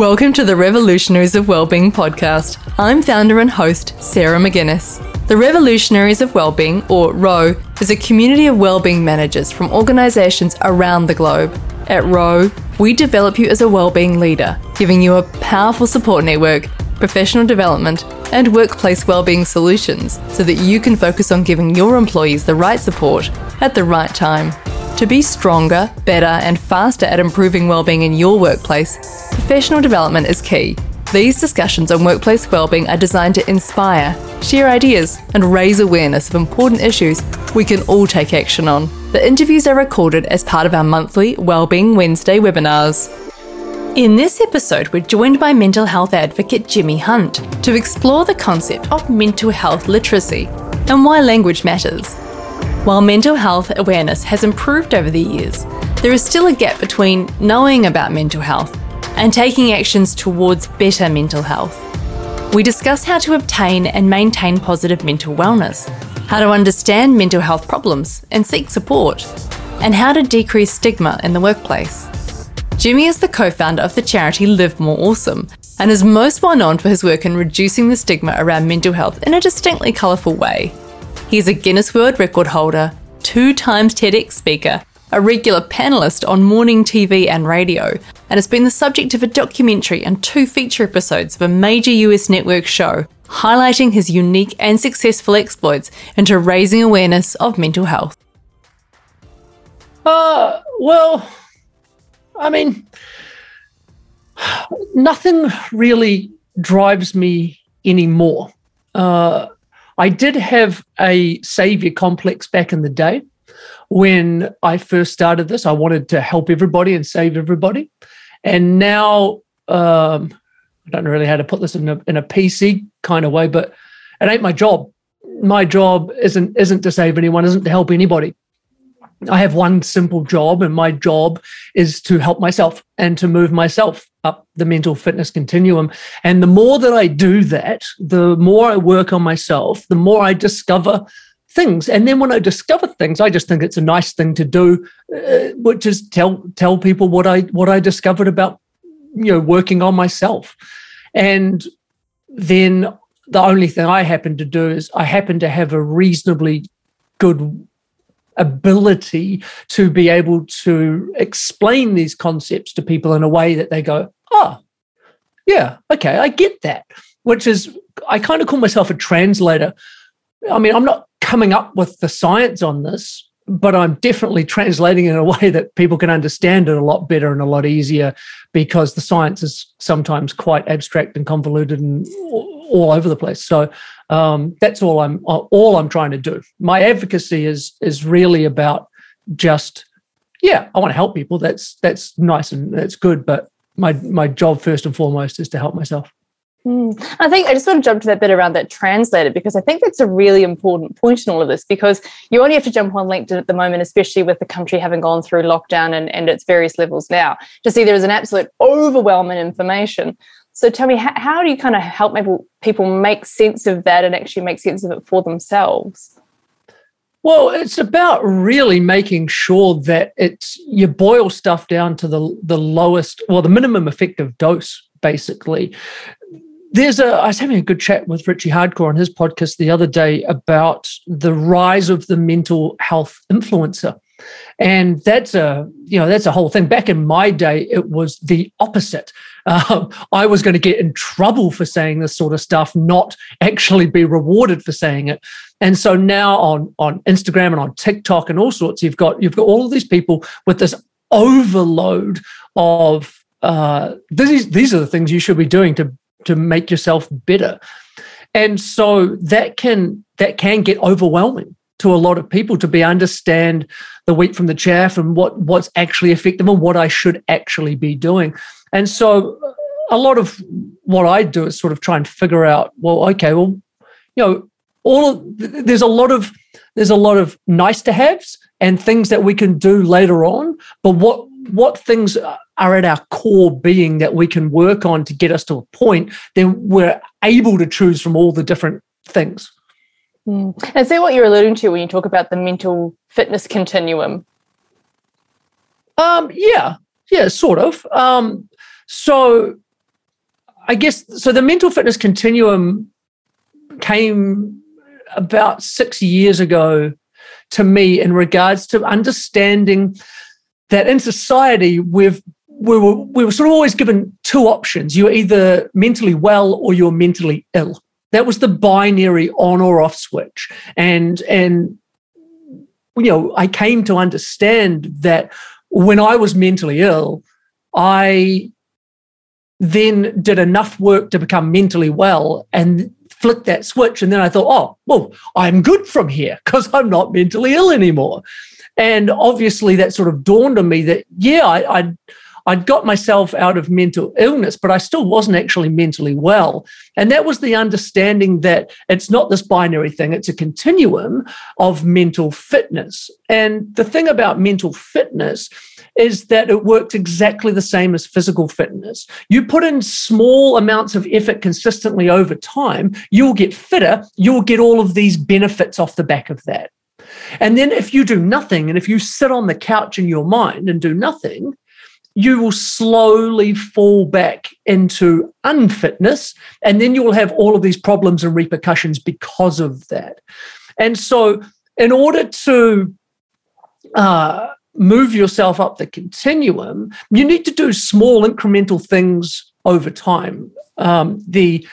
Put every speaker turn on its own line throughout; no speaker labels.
Welcome to the Revolutionaries of Wellbeing podcast. I'm founder and host Sarah McGuinness. The Revolutionaries of Wellbeing, or ROW, is a community of wellbeing managers from organisations around the globe. At ROW, we develop you as a wellbeing leader, giving you a powerful support network, professional development, and workplace wellbeing solutions so that you can focus on giving your employees the right support at the right time. To be stronger, better, and faster at improving wellbeing in your workplace, professional development is key. These discussions on workplace wellbeing are designed to inspire, share ideas, and raise awareness of important issues we can all take action on. The interviews are recorded as part of our monthly Wellbeing Wednesday webinars. In this episode, we're joined by mental health advocate Jimmy Hunt to explore the concept of mental health literacy and why language matters. While mental health awareness has improved over the years, there is still a gap between knowing about mental health and taking actions towards better mental health. We discuss how to obtain and maintain positive mental wellness, how to understand mental health problems and seek support, and how to decrease stigma in the workplace. Jimmy is the co founder of the charity Live More Awesome and is most well known for his work in reducing the stigma around mental health in a distinctly colourful way. He is a Guinness World Record holder, two times TEDx speaker, a regular panelist on morning TV and radio, and has been the subject of a documentary and two feature episodes of a major US network show highlighting his unique and successful exploits into raising awareness of mental health.
Uh, well, I mean, nothing really drives me anymore. Uh, I did have a savior complex back in the day when I first started this. I wanted to help everybody and save everybody. And now, um, I don't know really how to put this in a, in a PC kind of way, but it ain't my job. My job isn't isn't to save anyone, isn't to help anybody. I have one simple job, and my job is to help myself and to move myself up the mental fitness continuum. And the more that I do that, the more I work on myself, the more I discover things. And then when I discover things, I just think it's a nice thing to do, uh, which is tell tell people what I what I discovered about you know working on myself. And then the only thing I happen to do is I happen to have a reasonably good ability to be able to explain these concepts to people in a way that they go, oh, yeah, okay, I get that. Which is, I kind of call myself a translator. I mean, I'm not coming up with the science on this, but I'm definitely translating it in a way that people can understand it a lot better and a lot easier because the science is sometimes quite abstract and convoluted and all over the place. So um, that's all I'm all I'm trying to do. My advocacy is is really about just yeah, I want to help people. That's that's nice and that's good, but my my job first and foremost is to help myself.
Mm. I think I just want to jump to that bit around that translator because I think that's a really important point in all of this because you only have to jump on LinkedIn at the moment, especially with the country having gone through lockdown and, and its various levels now, to see there is an absolute overwhelming information. So tell me, how, how do you kind of help people, people make sense of that and actually make sense of it for themselves?
Well, it's about really making sure that it's you boil stuff down to the the lowest, well, the minimum effective dose, basically there's a I was having a good chat with Richie Hardcore on his podcast the other day about the rise of the mental health influencer. And that's a you know that's a whole thing. Back in my day, it was the opposite. Um, I was going to get in trouble for saying this sort of stuff, not actually be rewarded for saying it. And so now on on Instagram and on TikTok and all sorts, you've got you've got all of these people with this overload of uh, these these are the things you should be doing to to make yourself better and so that can that can get overwhelming to a lot of people to be understand the wheat from the chaff and what what's actually effective and what I should actually be doing. And so uh, a lot of what I do is sort of try and figure out, well, okay, well, you know, all of, there's a lot of there's a lot of nice to haves and things that we can do later on, but what what things are at our core being that we can work on to get us to a point, then we're able to choose from all the different things.
Mm. Is that what you're alluding to when you talk about the mental fitness continuum?
Um, yeah, yeah, sort of. Um, so I guess so. The mental fitness continuum came about six years ago to me in regards to understanding that in society we've we were we were sort of always given two options. You're either mentally well or you're mentally ill. That was the binary on or off switch. And and you know, I came to understand that when I was mentally ill, I then did enough work to become mentally well and flicked that switch. And then I thought, oh, well, I'm good from here because I'm not mentally ill anymore. And obviously, that sort of dawned on me that, yeah, I, I'd, I'd got myself out of mental illness, but I still wasn't actually mentally well. And that was the understanding that it's not this binary thing, it's a continuum of mental fitness. And the thing about mental fitness is that it works exactly the same as physical fitness. You put in small amounts of effort consistently over time, you'll get fitter, you'll get all of these benefits off the back of that. And then if you do nothing, and if you sit on the couch in your mind and do nothing, you will slowly fall back into unfitness. And then you will have all of these problems and repercussions because of that. And so, in order to uh, move yourself up the continuum, you need to do small incremental things over time. Um, the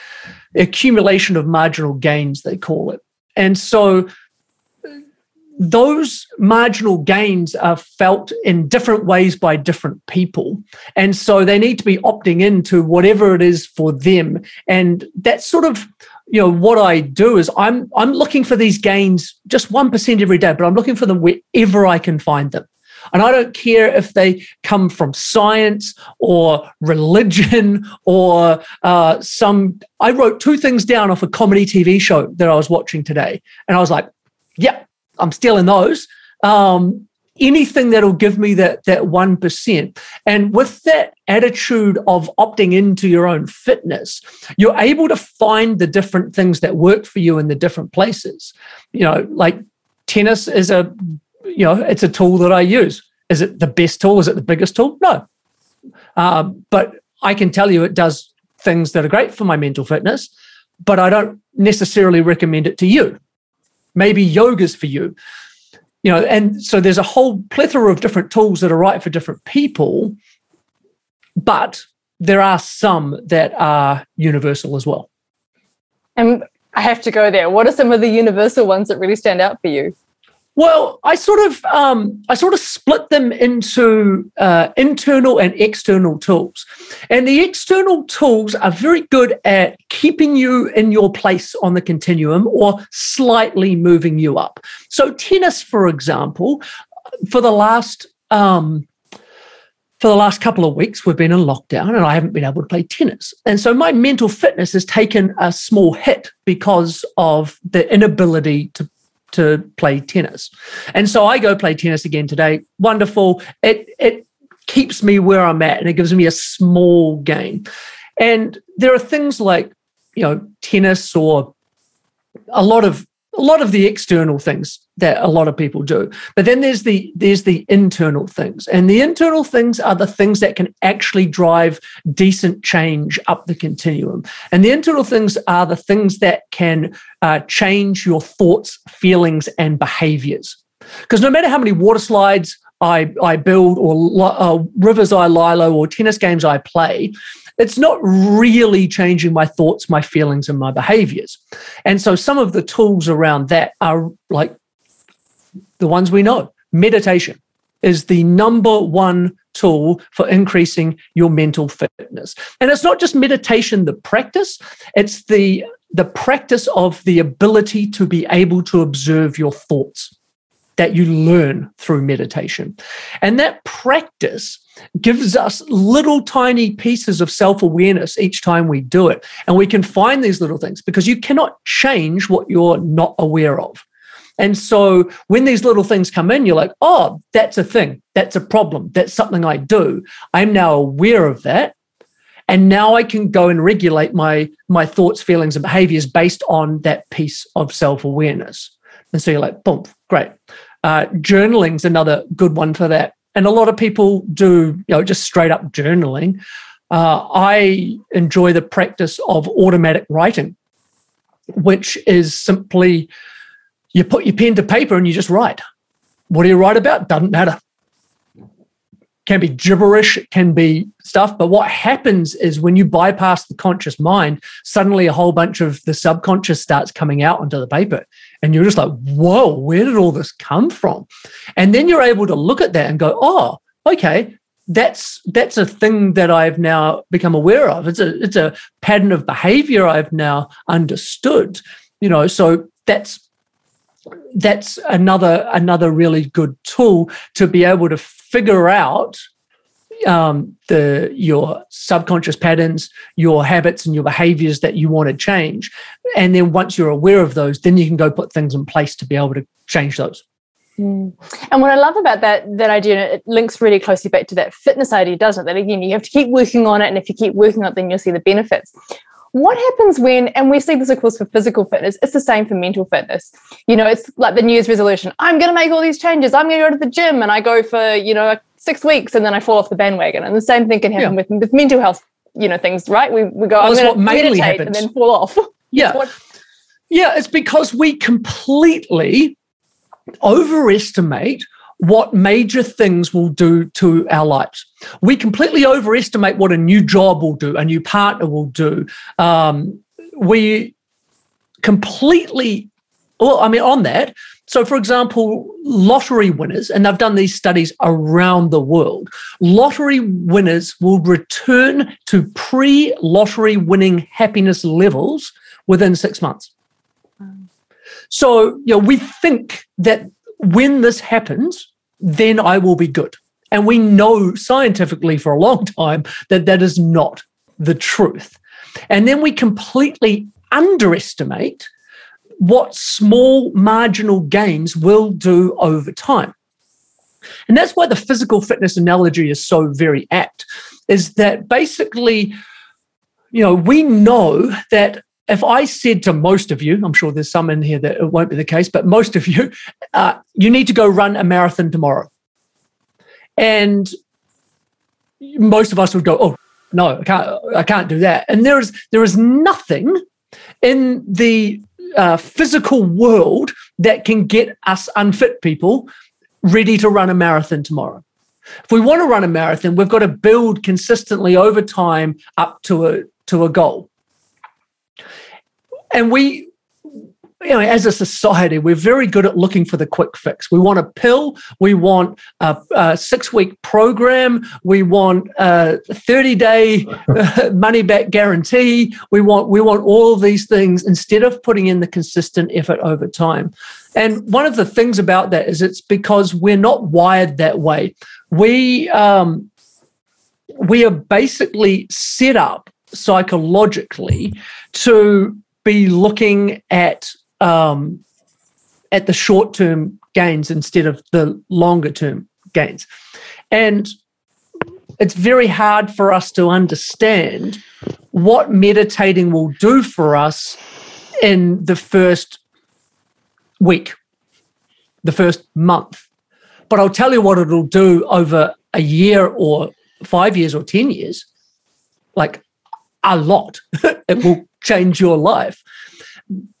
accumulation of marginal gains, they call it. And so those marginal gains are felt in different ways by different people. And so they need to be opting into whatever it is for them. And that's sort of you know what I do is I'm I'm looking for these gains just 1% every day, but I'm looking for them wherever I can find them. And I don't care if they come from science or religion or uh, some. I wrote two things down off a comedy TV show that I was watching today. And I was like, yeah, I'm stealing those. Um, anything that'll give me that that 1% and with that attitude of opting into your own fitness you're able to find the different things that work for you in the different places. You know like tennis is a you know it's a tool that i use. Is it the best tool? Is it the biggest tool? No. Um, but i can tell you it does things that are great for my mental fitness but i don't necessarily recommend it to you maybe yoga's for you. You know and so there's a whole plethora of different tools that are right for different people but there are some that are universal as well.
And i have to go there. What are some of the universal ones that really stand out for you
well, I sort of um, I sort of split them into uh, internal and external tools, and the external tools are very good at keeping you in your place on the continuum or slightly moving you up. So, tennis, for example, for the last um, for the last couple of weeks, we've been in lockdown and I haven't been able to play tennis. And so my mental fitness has taken a small hit because of the inability to to play tennis. And so I go play tennis again today. Wonderful. It it keeps me where I'm at and it gives me a small gain. And there are things like, you know, tennis or a lot of a lot of the external things that a lot of people do. But then there's the there's the internal things. And the internal things are the things that can actually drive decent change up the continuum. And the internal things are the things that can uh, change your thoughts feelings and behaviors. Because no matter how many water slides I, I build or uh, rivers I lilo or tennis games I play, it's not really changing my thoughts, my feelings, and my behaviors. And so some of the tools around that are like the ones we know. Meditation is the number one tool for increasing your mental fitness. And it's not just meditation, the practice, it's the the practice of the ability to be able to observe your thoughts that you learn through meditation. And that practice gives us little tiny pieces of self awareness each time we do it. And we can find these little things because you cannot change what you're not aware of. And so when these little things come in, you're like, oh, that's a thing. That's a problem. That's something I do. I'm now aware of that. And now I can go and regulate my, my thoughts, feelings, and behaviors based on that piece of self awareness. And so you're like, boom, great. Uh, journaling's another good one for that. And a lot of people do, you know, just straight up journaling. Uh, I enjoy the practice of automatic writing, which is simply you put your pen to paper and you just write. What do you write about? Doesn't matter. Can be gibberish, it can be stuff. But what happens is when you bypass the conscious mind, suddenly a whole bunch of the subconscious starts coming out onto the paper. And you're just like, whoa, where did all this come from? And then you're able to look at that and go, oh, okay, that's that's a thing that I've now become aware of. It's a it's a pattern of behavior I've now understood. You know, so that's that's another another really good tool to be able to figure out um, the your subconscious patterns, your habits, and your behaviors that you want to change. And then once you're aware of those, then you can go put things in place to be able to change those.
Mm. And what I love about that that idea, it links really closely back to that fitness idea, doesn't it? That again, you have to keep working on it, and if you keep working on it, then you'll see the benefits. What happens when, and we see this, of course, for physical fitness, it's the same for mental fitness. You know, it's like the New Year's resolution I'm going to make all these changes. I'm going to go to the gym and I go for, you know, six weeks and then I fall off the bandwagon. And the same thing can happen yeah. with, with mental health, you know, things, right? We, we go, well, I'm going to meditate happens. and then fall off.
Yeah. what, yeah, it's because we completely overestimate what major things will do to our lives. We completely overestimate what a new job will do, a new partner will do. Um, we completely, well, I mean, on that. So, for example, lottery winners, and they've done these studies around the world, lottery winners will return to pre lottery winning happiness levels within six months. So, you know, we think that when this happens, then I will be good. And we know scientifically for a long time that that is not the truth. And then we completely underestimate what small marginal gains will do over time. And that's why the physical fitness analogy is so very apt, is that basically, you know, we know that if I said to most of you, I'm sure there's some in here that it won't be the case, but most of you, uh, you need to go run a marathon tomorrow. And most of us would go, oh, no, I can't, I can't do that. And there is, there is nothing in the uh, physical world that can get us unfit people ready to run a marathon tomorrow. If we want to run a marathon, we've got to build consistently over time up to a to a goal and we you know, as a society, we're very good at looking for the quick fix. We want a pill. We want a, a six-week program. We want a thirty-day money-back guarantee. We want we want all of these things instead of putting in the consistent effort over time. And one of the things about that is it's because we're not wired that way. We um, we are basically set up psychologically to be looking at um, at the short term gains instead of the longer term gains, and it's very hard for us to understand what meditating will do for us in the first week, the first month. But I'll tell you what it'll do over a year or five years or 10 years. Like a lot. it will change your life.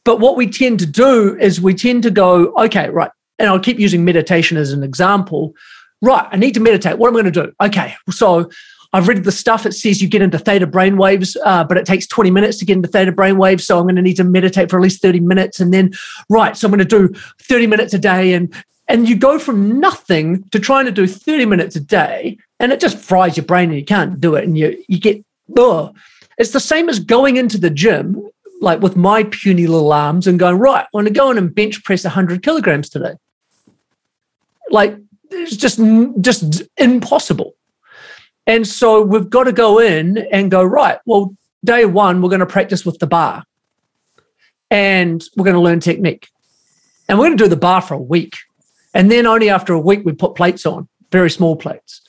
But what we tend to do is we tend to go, okay, right. And I'll keep using meditation as an example. Right, I need to meditate. What am I going to do? Okay, so I've read the stuff. It says you get into theta brainwaves, uh, but it takes 20 minutes to get into theta brainwaves. So I'm going to need to meditate for at least 30 minutes. And then, right, so I'm going to do 30 minutes a day. And and you go from nothing to trying to do 30 minutes a day, and it just fries your brain and you can't do it. And you you get, ugh. It's the same as going into the gym, like with my puny little arms, and going, right, I want to go in and bench press 100 kilograms today. Like, it's just, just impossible. And so we've got to go in and go, right, well, day one, we're going to practice with the bar and we're going to learn technique. And we're going to do the bar for a week. And then only after a week, we put plates on, very small plates.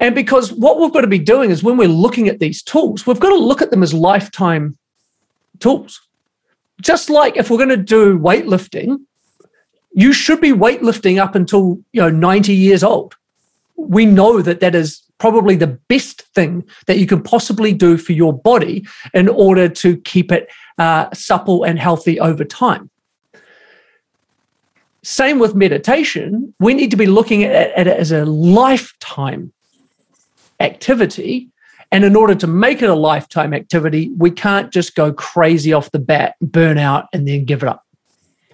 And because what we've got to be doing is when we're looking at these tools, we've got to look at them as lifetime tools. Just like if we're going to do weightlifting, you should be weightlifting up until you know 90 years old. We know that that is probably the best thing that you can possibly do for your body in order to keep it uh, supple and healthy over time. Same with meditation. We need to be looking at, at it as a lifetime activity. And in order to make it a lifetime activity, we can't just go crazy off the bat, burn out, and then give it up.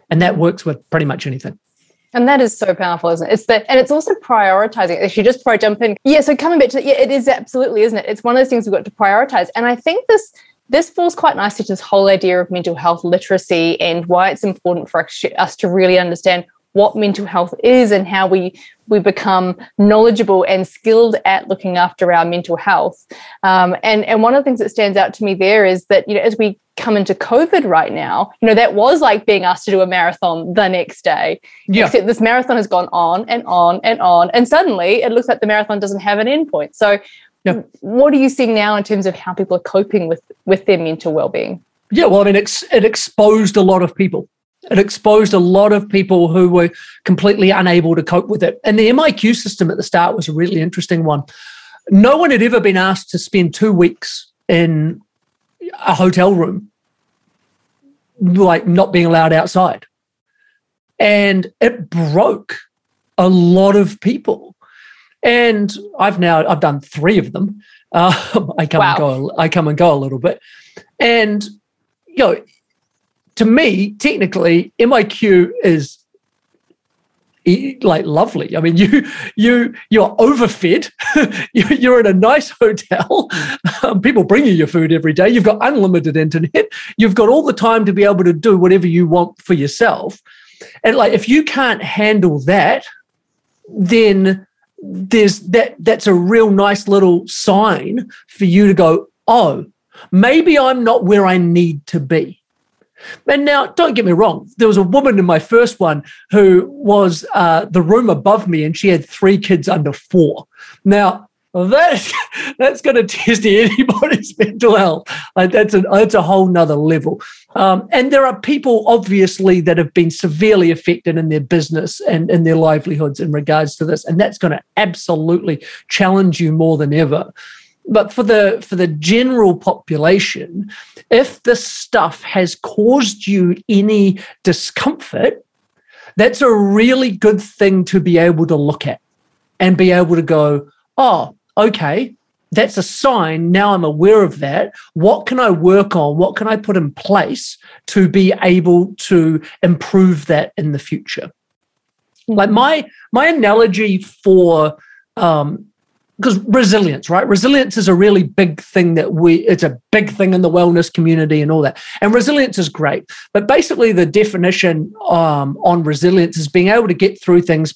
And that works with pretty much anything.
And that is so powerful, isn't it? It's that, and it's also prioritizing. If you just I jump in, yeah. So coming back to yeah, it is absolutely, isn't it? It's one of those things we've got to prioritize. And I think this this falls quite nicely to this whole idea of mental health literacy and why it's important for us to really understand what mental health is and how we we become knowledgeable and skilled at looking after our mental health. Um, and and one of the things that stands out to me there is that you know as we come into COVID right now, you know that was like being asked to do a marathon the next day. Yeah. Except this marathon has gone on and on and on, and suddenly it looks like the marathon doesn't have an endpoint. So. Yeah. What are you seeing now in terms of how people are coping with with their mental well-being?
Yeah, well, I mean, it's, it exposed a lot of people it exposed a lot of people who were completely unable to cope with it. And the MIQ system at the start was a really interesting one. No one had ever been asked to spend two weeks in a hotel room, like not being allowed outside. And it broke a lot of people. And I've now I've done three of them. Uh, I come wow. and go. I come and go a little bit, and you know to me, technically, MIQ is like lovely. I mean, you you you're overfed. you're in a nice hotel. Um, people bring you your food every day. You've got unlimited internet. You've got all the time to be able to do whatever you want for yourself. And like, if you can't handle that, then there's that. That's a real nice little sign for you to go. Oh, maybe I'm not where I need to be. And now, don't get me wrong, there was a woman in my first one who was uh, the room above me, and she had three kids under four. Now, that's that's going to test anybody's mental health. Like that's a that's a whole nother level. Um, and there are people obviously that have been severely affected in their business and in their livelihoods in regards to this, and that's going to absolutely challenge you more than ever but for the for the general population if this stuff has caused you any discomfort that's a really good thing to be able to look at and be able to go oh okay that's a sign. Now i'm aware of that. What can i work on? What can i put in place to be able to improve that in the future? Like my my analogy for um, because resilience, right? Resilience is a really big thing that we, it's a big thing in the wellness community and all that. And resilience is great. But basically, the definition um, on resilience is being able to get through things,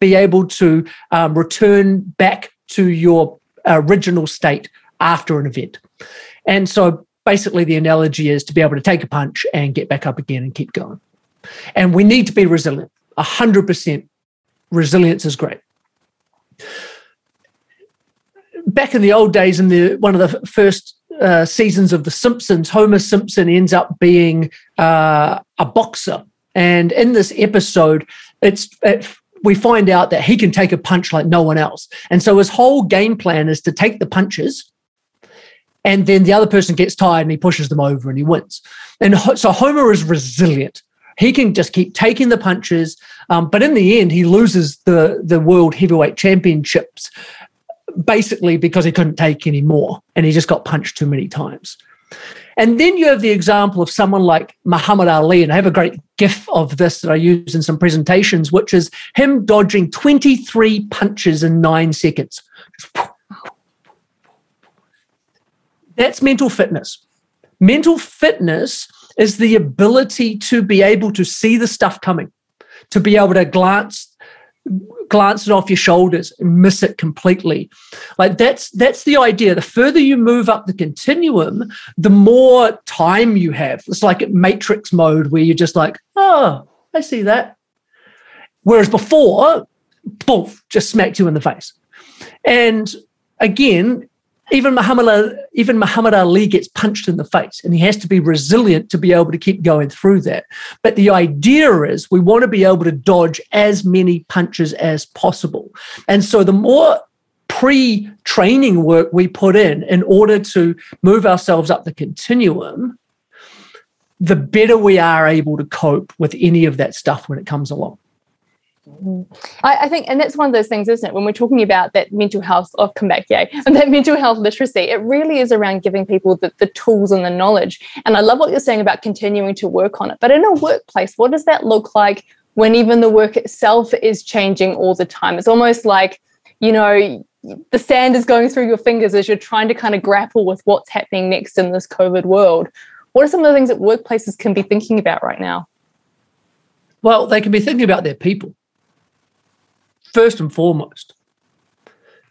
be able to um, return back to your original state after an event. And so basically, the analogy is to be able to take a punch and get back up again and keep going. And we need to be resilient. 100% resilience is great back in the old days, in the one of the first uh, seasons of The Simpsons, Homer Simpson ends up being uh, a boxer, and in this episode, it's it, we find out that he can take a punch like no one else, and so his whole game plan is to take the punches. And then the other person gets tired and he pushes them over and he wins. And so Homer is resilient he can just keep taking the punches, um, but in the end, he loses the the world heavyweight championships basically because he couldn't take any more and he just got punched too many times. And then you have the example of someone like Muhammad Ali, and I have a great gif of this that I use in some presentations, which is him dodging 23 punches in nine seconds. That's mental fitness. Mental fitness is the ability to be able to see the stuff coming, to be able to glance glance it off your shoulders and miss it completely. Like that's that's the idea. The further you move up the continuum the more time you have. It's like matrix mode where you're just like oh i see that. Whereas before poof just smacked you in the face. And again even Muhammad Ali, even Muhammad Ali gets punched in the face, and he has to be resilient to be able to keep going through that. But the idea is we want to be able to dodge as many punches as possible, and so the more pre training work we put in in order to move ourselves up the continuum, the better we are able to cope with any of that stuff when it comes along.
I, I, think, and that's one of those things, isn't it? When we're talking about that mental health, oh, come back, yay, and that mental health literacy, it really is around giving people the, the tools and the knowledge. And I love what you're saying about continuing to work on it. But in a workplace, what does that look like when even the work itself is changing all the time? It's almost like, you know, the sand is going through your fingers as you're trying to kind of grapple with what's happening next in this COVID world. What are some of the things that workplaces can be thinking about right now?
Well, they can be thinking about their people first and foremost.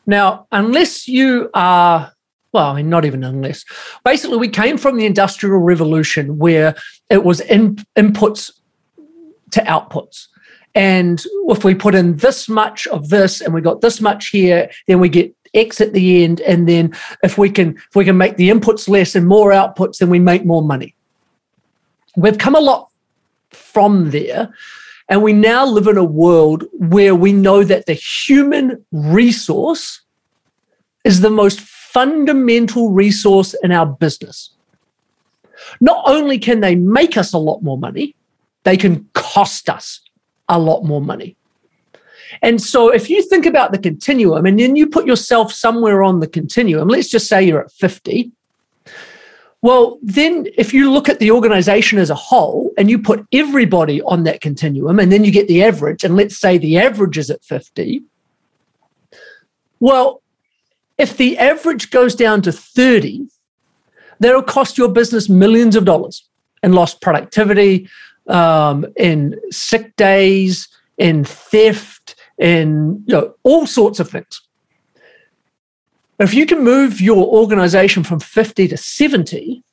Now, unless you are, well, I mean, not even unless, basically, we came from the Industrial Revolution where it was in, inputs to outputs. And if we put in this much of this and we got this much here, then we get X at the end. And then if we can if we can make the inputs less and more outputs, then we make more money. We've come a lot from there. And we now live in a world where we know that the human resource is the most fundamental resource in our business. Not only can they make us a lot more money, they can cost us a lot more money. And so if you think about the continuum and then you put yourself somewhere on the continuum, let's just say you're at 50, well, then if you look at the organization as a whole and you put everybody on that continuum and then you get the average, and let's say the average is at 50, well, if the average goes down to 30, that'll cost your business millions of dollars in lost productivity, um, in sick days, in theft, in you know, all sorts of things. If you can move your organization from 50 to 70,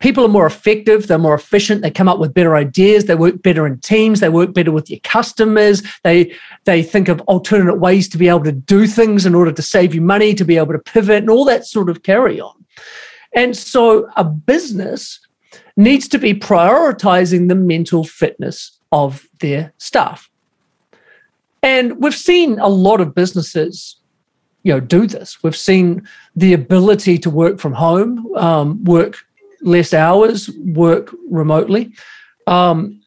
people are more effective, they're more efficient, they come up with better ideas, they work better in teams, they work better with your customers, they they think of alternate ways to be able to do things in order to save you money, to be able to pivot and all that sort of carry on. And so a business needs to be prioritizing the mental fitness of their staff. And we've seen a lot of businesses you know do this. We've seen the ability to work from home, um, work less hours, work remotely. Um,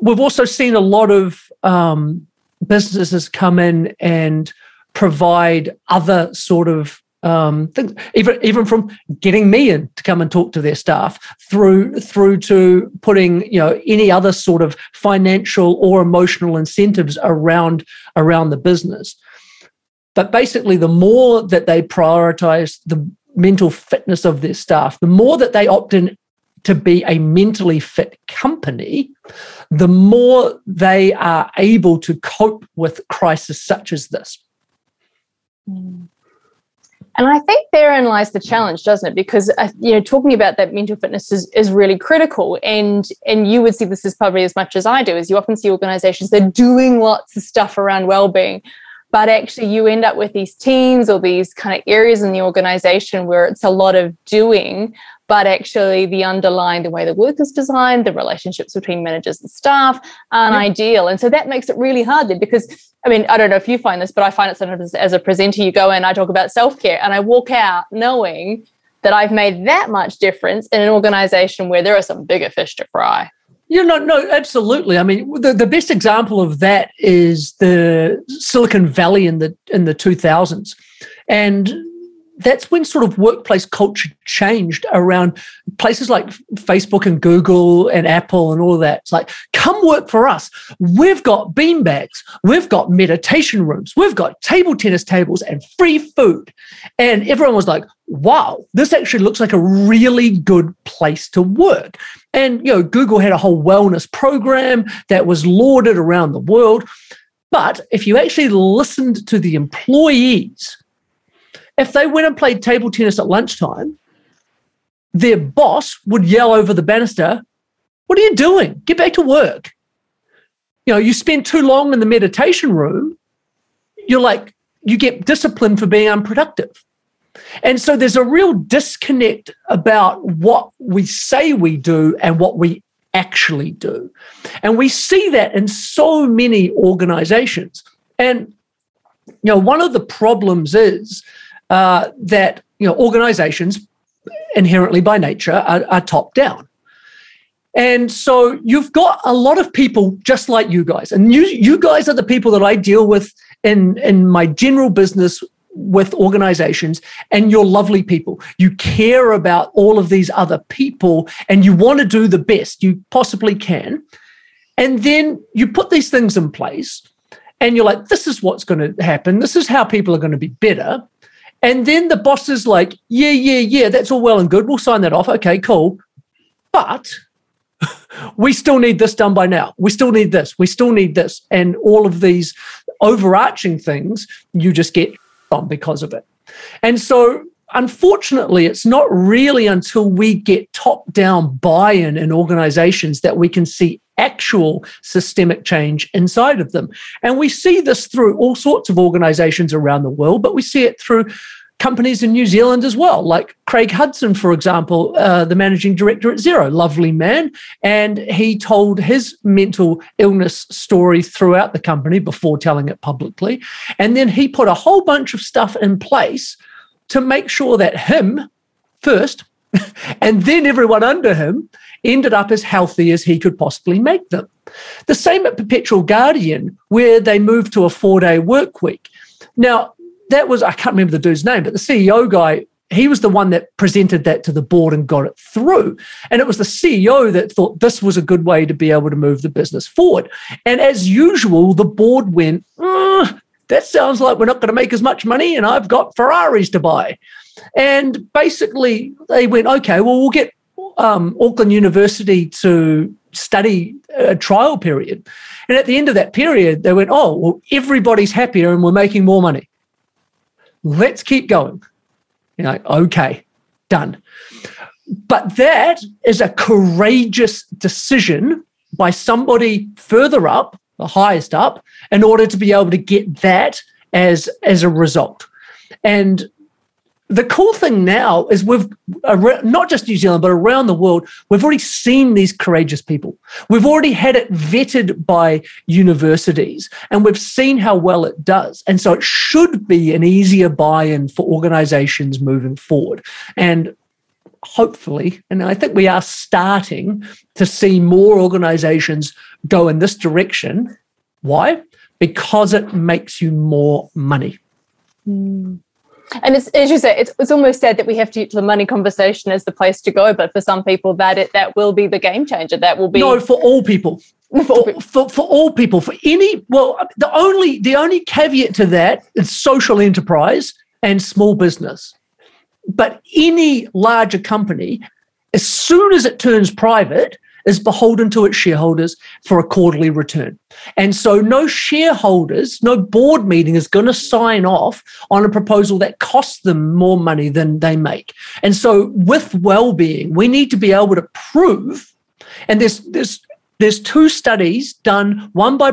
we've also seen a lot of um, businesses come in and provide other sort of um, things, even even from getting me in to come and talk to their staff through through to putting you know any other sort of financial or emotional incentives around around the business. But basically, the more that they prioritize the mental fitness of their staff, the more that they opt in to be a mentally fit company, the more they are able to cope with crisis such as this.
And I think therein lies the challenge, doesn't it? Because uh, you know, talking about that mental fitness is, is really critical, and and you would see this as probably as much as I do. Is you often see organisations they're doing lots of stuff around well-being, but actually you end up with these teams or these kind of areas in the organization where it's a lot of doing but actually the underlying the way the work is designed the relationships between managers and staff aren't yeah. ideal and so that makes it really hard then because i mean i don't know if you find this but i find it sometimes as a presenter you go in i talk about self-care and i walk out knowing that i've made that much difference in an organization where there are some bigger fish to fry
yeah, no, no, absolutely. I mean, the, the best example of that is the Silicon Valley in the in the two thousands, and that's when sort of workplace culture changed around places like Facebook and Google and Apple and all that. It's like, come work for us. We've got beanbags, we've got meditation rooms, we've got table tennis tables and free food. And everyone was like, wow, this actually looks like a really good place to work. And you know, Google had a whole wellness program that was lauded around the world. But if you actually listened to the employees, if they went and played table tennis at lunchtime, their boss would yell over the banister, What are you doing? Get back to work. You know, you spend too long in the meditation room, you're like, you get disciplined for being unproductive. And so there's a real disconnect about what we say we do and what we actually do. And we see that in so many organizations. And you know, one of the problems is uh, that you know organizations inherently by nature are, are top down. And so you've got a lot of people just like you guys. And you you guys are the people that I deal with in, in my general business with organizations and you're lovely people. You care about all of these other people and you want to do the best you possibly can. And then you put these things in place and you're like, this is what's going to happen. This is how people are going to be better. And then the boss is like, yeah, yeah, yeah, that's all well and good. We'll sign that off. Okay, cool. But we still need this done by now. We still need this. We still need this. And all of these overarching things, you just get on because of it. And so, unfortunately, it's not really until we get top down buy in in organizations that we can see actual systemic change inside of them. And we see this through all sorts of organizations around the world, but we see it through companies in New Zealand as well, like Craig Hudson, for example, uh, the managing director at Xero, lovely man. And he told his mental illness story throughout the company before telling it publicly. And then he put a whole bunch of stuff in place to make sure that him first, and then everyone under him ended up as healthy as he could possibly make them. The same at Perpetual Guardian, where they moved to a four day work week. Now, that was, I can't remember the dude's name, but the CEO guy, he was the one that presented that to the board and got it through. And it was the CEO that thought this was a good way to be able to move the business forward. And as usual, the board went, uh, that sounds like we're not going to make as much money, and I've got Ferraris to buy. And basically, they went, okay, well, we'll get um, Auckland University to study a trial period. And at the end of that period, they went, oh, well, everybody's happier and we're making more money let's keep going. You know, okay, done. But that is a courageous decision by somebody further up, the highest up, in order to be able to get that as as a result. And the cool thing now is we've not just New Zealand, but around the world, we've already seen these courageous people. We've already had it vetted by universities and we've seen how well it does. And so it should be an easier buy in for organizations moving forward. And hopefully, and I think we are starting to see more organizations go in this direction. Why? Because it makes you more money.
Mm. And it's as you say, it's, it's almost sad that we have to use the money conversation as the place to go. But for some people, that it that will be the game changer. That will be
no for all people. For, for, for, all people, for any well, the only the only caveat to that is social enterprise and small business. But any larger company, as soon as it turns private, is beholden to its shareholders for a quarterly return. And so no shareholders, no board meeting is going to sign off on a proposal that costs them more money than they make. And so with well-being, we need to be able to prove, and there's there's there's two studies done, one by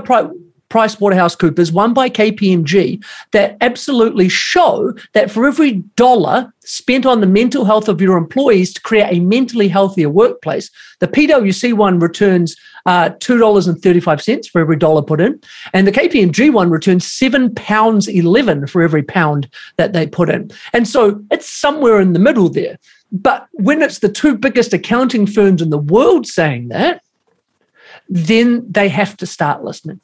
PricewaterhouseCoopers, one by KPMG, that absolutely show that for every dollar spent on the mental health of your employees to create a mentally healthier workplace, the PwC one returns uh, $2.35 for every dollar put in. And the KPMG one returns seven pounds 11 for every pound that they put in. And so it's somewhere in the middle there. But when it's the two biggest accounting firms in the world saying that, then they have to start listening.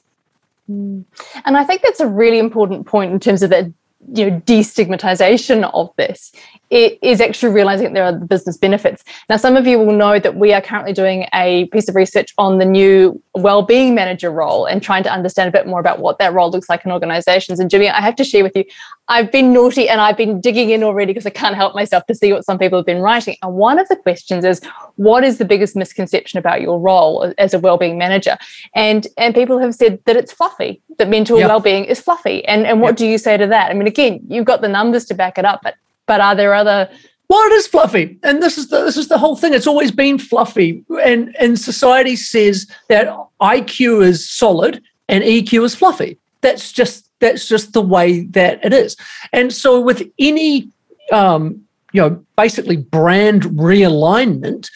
Mm.
And I think that's a really important point in terms of the you know destigmatization of this is actually realizing that there are the business benefits. Now some of you will know that we are currently doing a piece of research on the new well-being manager role and trying to understand a bit more about what that role looks like in organizations. And jimmy i have to share with you i've been naughty and i've been digging in already because i can't help myself to see what some people have been writing. And one of the questions is what is the biggest misconception about your role as a well-being manager? And and people have said that it's fluffy that mental yep. well-being is fluffy. And and what yep. do you say to that? I mean again you've got the numbers to back it up but but are there other
well, it is fluffy, and this is the this is the whole thing. It's always been fluffy, and and society says that IQ is solid and EQ is fluffy. That's just that's just the way that it is. And so, with any um, you know, basically brand realignment,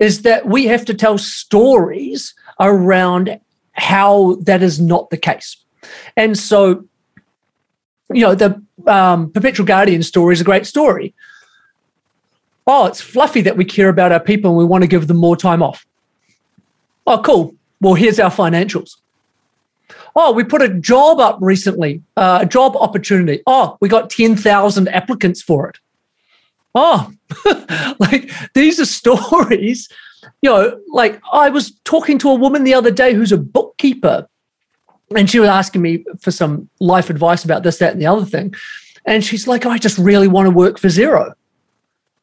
is that we have to tell stories around how that is not the case. And so you know, the um, perpetual guardian story is a great story. Oh, it's fluffy that we care about our people and we want to give them more time off. Oh, cool. Well, here's our financials. Oh, we put a job up recently, uh, a job opportunity. Oh, we got 10,000 applicants for it. Oh, like these are stories. You know, like I was talking to a woman the other day who's a bookkeeper, and she was asking me for some life advice about this, that, and the other thing. And she's like, I just really want to work for Xero.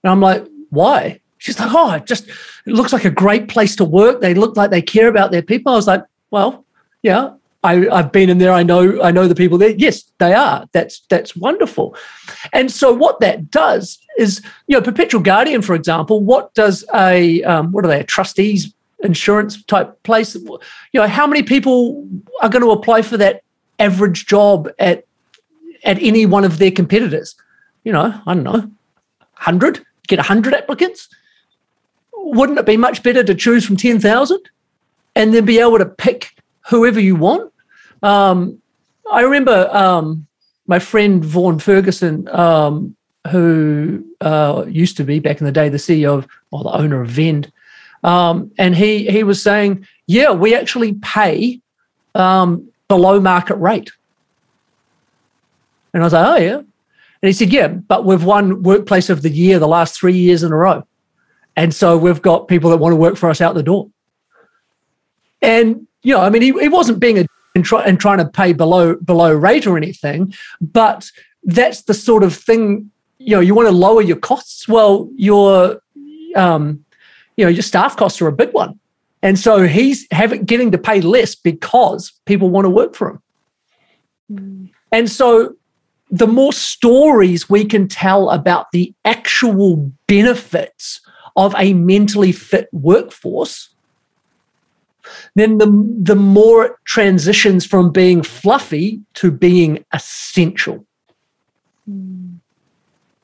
And I'm like, why? She's like, oh, it just it looks like a great place to work. They look like they care about their people. I was like, well, yeah, I, have been in there. I know. I know the people there. Yes, they are. That's that's wonderful. And so what that does is, you know, Perpetual Guardian, for example, what does a um, what are they? A trustees insurance type place? You know, how many people are going to apply for that average job at at any one of their competitors? You know, I don't know, hundred. Get hundred applicants. Wouldn't it be much better to choose from ten thousand, and then be able to pick whoever you want. Um, I remember um, my friend Vaughan Ferguson, um, who uh, used to be back in the day the CEO of, or the owner of Vend, um, and he he was saying, yeah, we actually pay um, below market rate. And I was like, oh yeah. And he said, yeah, but we've won workplace of the year the last three years in a row. And so we've got people that want to work for us out the door. And you know, I mean, he, he wasn't being a and, try, and trying to pay below below rate or anything, but that's the sort of thing. You know, you want to lower your costs. Well, your um, you know, your staff costs are a big one, and so he's having getting to pay less because people want to work for him. Mm. And so, the more stories we can tell about the actual benefits of a mentally fit workforce, then the, the more it transitions from being fluffy to being essential.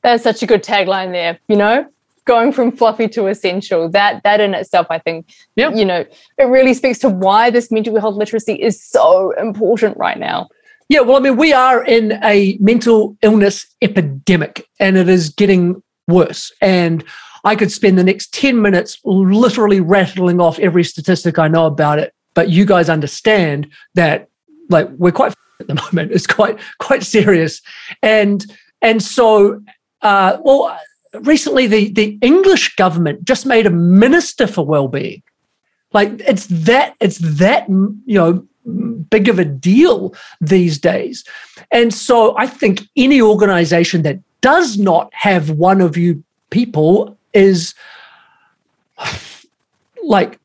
That's such a good tagline there, you know? Going from fluffy to essential. That that in itself, I think, yep. you know, it really speaks to why this mental health literacy is so important right now.
Yeah, well, I mean, we are in a mental illness epidemic and it is getting worse. And I could spend the next 10 minutes literally rattling off every statistic I know about it. But you guys understand that like we're quite at the moment. It's quite quite serious. And and so uh, well recently the the English government just made a minister for well-being. Like it's that it's that you know big of a deal these days. And so I think any organization that does not have one of you people is like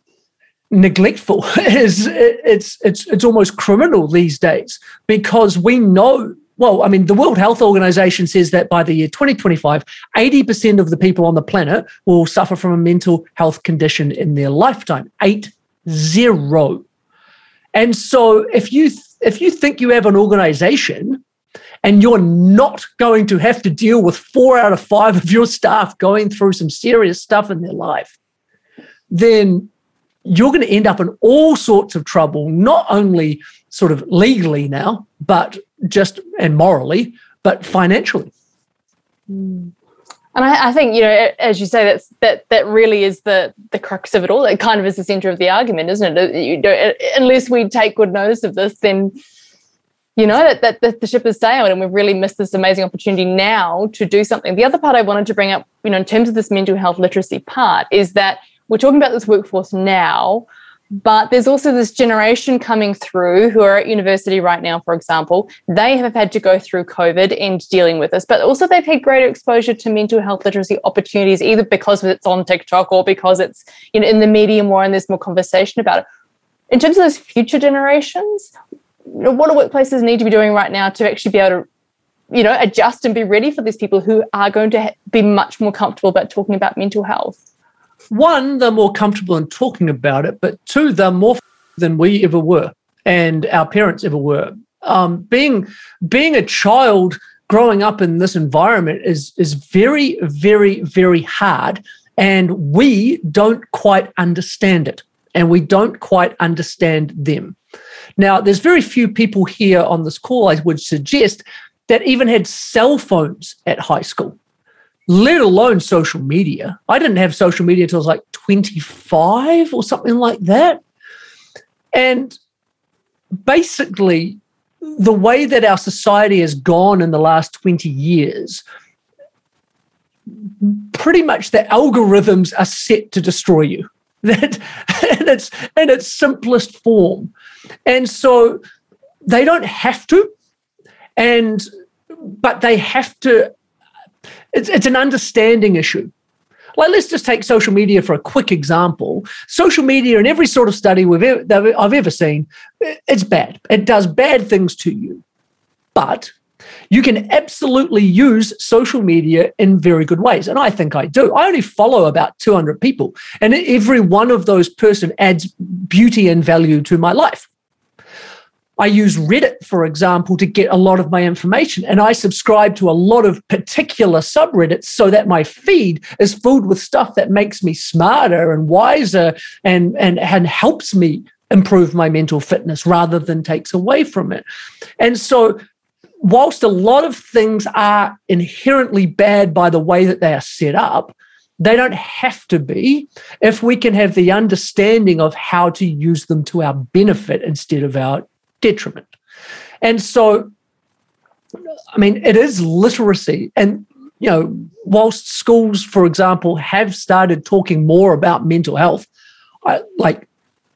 neglectful is it's it's it's almost criminal these days because we know well i mean the world health organization says that by the year 2025 80% of the people on the planet will suffer from a mental health condition in their lifetime Eight zero. 0 and so if you if you think you have an organization and you're not going to have to deal with four out of five of your staff going through some serious stuff in their life, then you're going to end up in all sorts of trouble, not only sort of legally now, but just and morally, but financially.
And I, I, think you know, as you say, that's that that really is the the crux of it all. It kind of is the center of the argument, isn't it? You know, unless we take good notice of this, then you know that, that, that the ship has sailed and we've really missed this amazing opportunity now to do something the other part i wanted to bring up you know in terms of this mental health literacy part is that we're talking about this workforce now but there's also this generation coming through who are at university right now for example. They have had to go through covid and dealing with this but also they've had greater exposure to mental health literacy opportunities either because it's on tiktok or because it's you know in the media more and there's more conversation about it. In terms of those future generations what do workplaces need to be doing right now to actually be able to you know adjust and be ready for these people who are going to be much more comfortable about talking about mental health
one they're more comfortable in talking about it but two they're more than we ever were and our parents ever were. Um, being being a child growing up in this environment is is very very very hard and we don't quite understand it and we don't quite understand them. Now, there's very few people here on this call, I would suggest, that even had cell phones at high school, let alone social media. I didn't have social media until I was like 25 or something like that. And basically, the way that our society has gone in the last 20 years, pretty much the algorithms are set to destroy you. That in its in its simplest form. And so they don't have to, and but they have to. It's, it's an understanding issue. Like, let's just take social media for a quick example. Social media, in every sort of study we've ever, that I've ever seen, it's bad. It does bad things to you. But you can absolutely use social media in very good ways. And I think I do. I only follow about 200 people, and every one of those person adds beauty and value to my life. I use Reddit, for example, to get a lot of my information. And I subscribe to a lot of particular subreddits so that my feed is filled with stuff that makes me smarter and wiser and, and, and helps me improve my mental fitness rather than takes away from it. And so, whilst a lot of things are inherently bad by the way that they are set up, they don't have to be if we can have the understanding of how to use them to our benefit instead of our detriment. And so, I mean, it is literacy. And, you know, whilst schools, for example, have started talking more about mental health, I, like,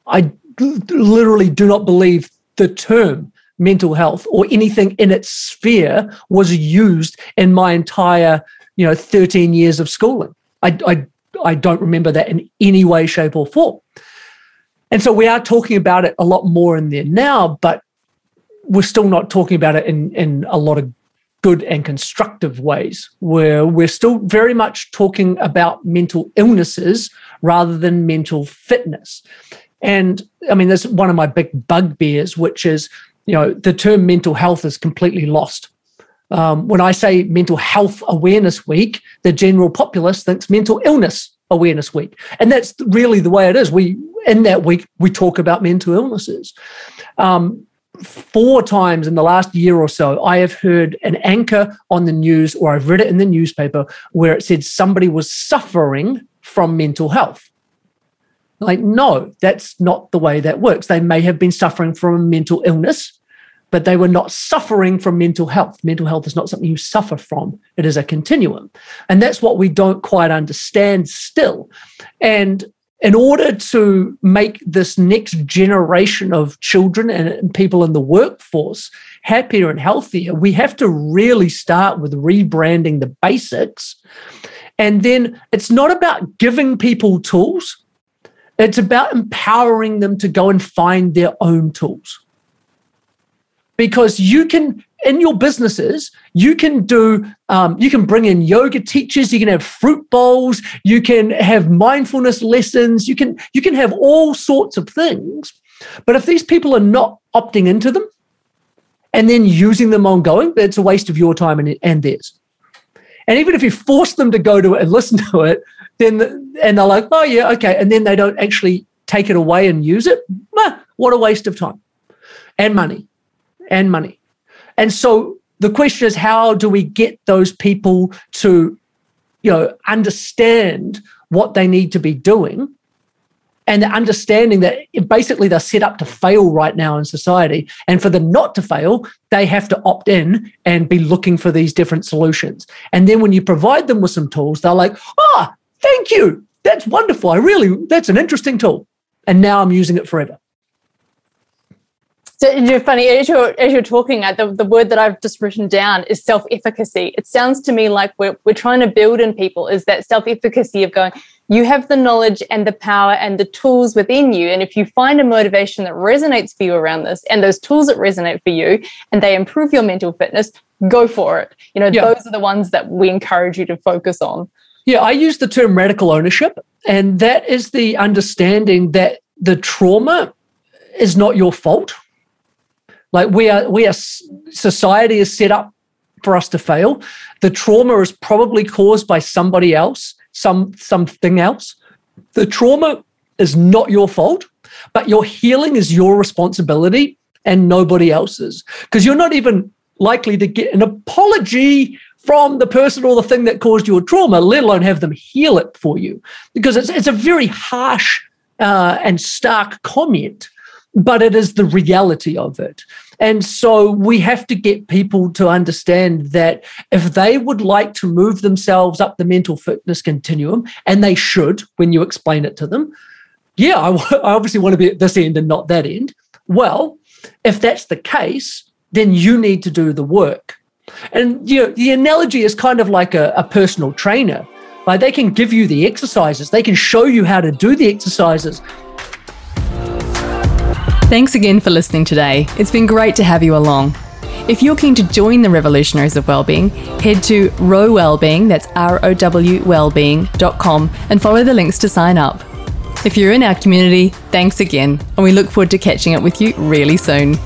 I literally do not believe the term mental health or anything in its sphere was used in my entire, you know, 13 years of schooling. I, I, I don't remember that in any way, shape, or form. And so we are talking about it a lot more in there now, but we're still not talking about it in, in a lot of good and constructive ways, where we're still very much talking about mental illnesses rather than mental fitness. And I mean, there's one of my big bugbears, which is, you know, the term mental health is completely lost. Um, when I say mental health awareness week, the general populace thinks mental illness awareness week. And that's really the way it is. We in that week we talk about mental illnesses. Um, four times in the last year or so, I have heard an anchor on the news or I've read it in the newspaper where it said somebody was suffering from mental health. Like, no, that's not the way that works. They may have been suffering from a mental illness, but they were not suffering from mental health. Mental health is not something you suffer from, it is a continuum. And that's what we don't quite understand still. And in order to make this next generation of children and people in the workforce happier and healthier, we have to really start with rebranding the basics. And then it's not about giving people tools, it's about empowering them to go and find their own tools. Because you can in your businesses, you can do, um, you can bring in yoga teachers, you can have fruit bowls, you can have mindfulness lessons, you can you can have all sorts of things. But if these people are not opting into them and then using them ongoing, it's a waste of your time and, and theirs. And even if you force them to go to it and listen to it, then the, and they're like, oh yeah, okay, and then they don't actually take it away and use it, what a waste of time and money and money. And so the question is, how do we get those people to, you know, understand what they need to be doing? And the understanding that basically they're set up to fail right now in society. And for them not to fail, they have to opt in and be looking for these different solutions. And then when you provide them with some tools, they're like, ah, oh, thank you. That's wonderful. I really, that's an interesting tool. And now I'm using it forever.
So you're funny as you're as you're talking. Uh, the, the word that I've just written down is self-efficacy. It sounds to me like we're we're trying to build in people is that self-efficacy of going. You have the knowledge and the power and the tools within you, and if you find a motivation that resonates for you around this, and those tools that resonate for you, and they improve your mental fitness, go for it. You know, yeah. those are the ones that we encourage you to focus on.
Yeah, I use the term radical ownership, and that is the understanding that the trauma is not your fault like we are, we are, society is set up for us to fail. The trauma is probably caused by somebody else, some something else. The trauma is not your fault, but your healing is your responsibility and nobody else's. Because you're not even likely to get an apology from the person or the thing that caused your trauma, let alone have them heal it for you. Because it's, it's a very harsh uh, and stark comment, but it is the reality of it. And so we have to get people to understand that if they would like to move themselves up the mental fitness continuum, and they should when you explain it to them, yeah, I, I obviously want to be at this end and not that end. Well, if that's the case, then you need to do the work. And you know, the analogy is kind of like a, a personal trainer. Like they can give you the exercises, they can show you how to do the exercises.
Thanks again for listening today. It's been great to have you along. If you're keen to join the Revolutionaries of Wellbeing, head to Row Wellbeing, that's R O W Wellbeing.com, and follow the links to sign up. If you're in our community, thanks again, and we look forward to catching up with you really soon.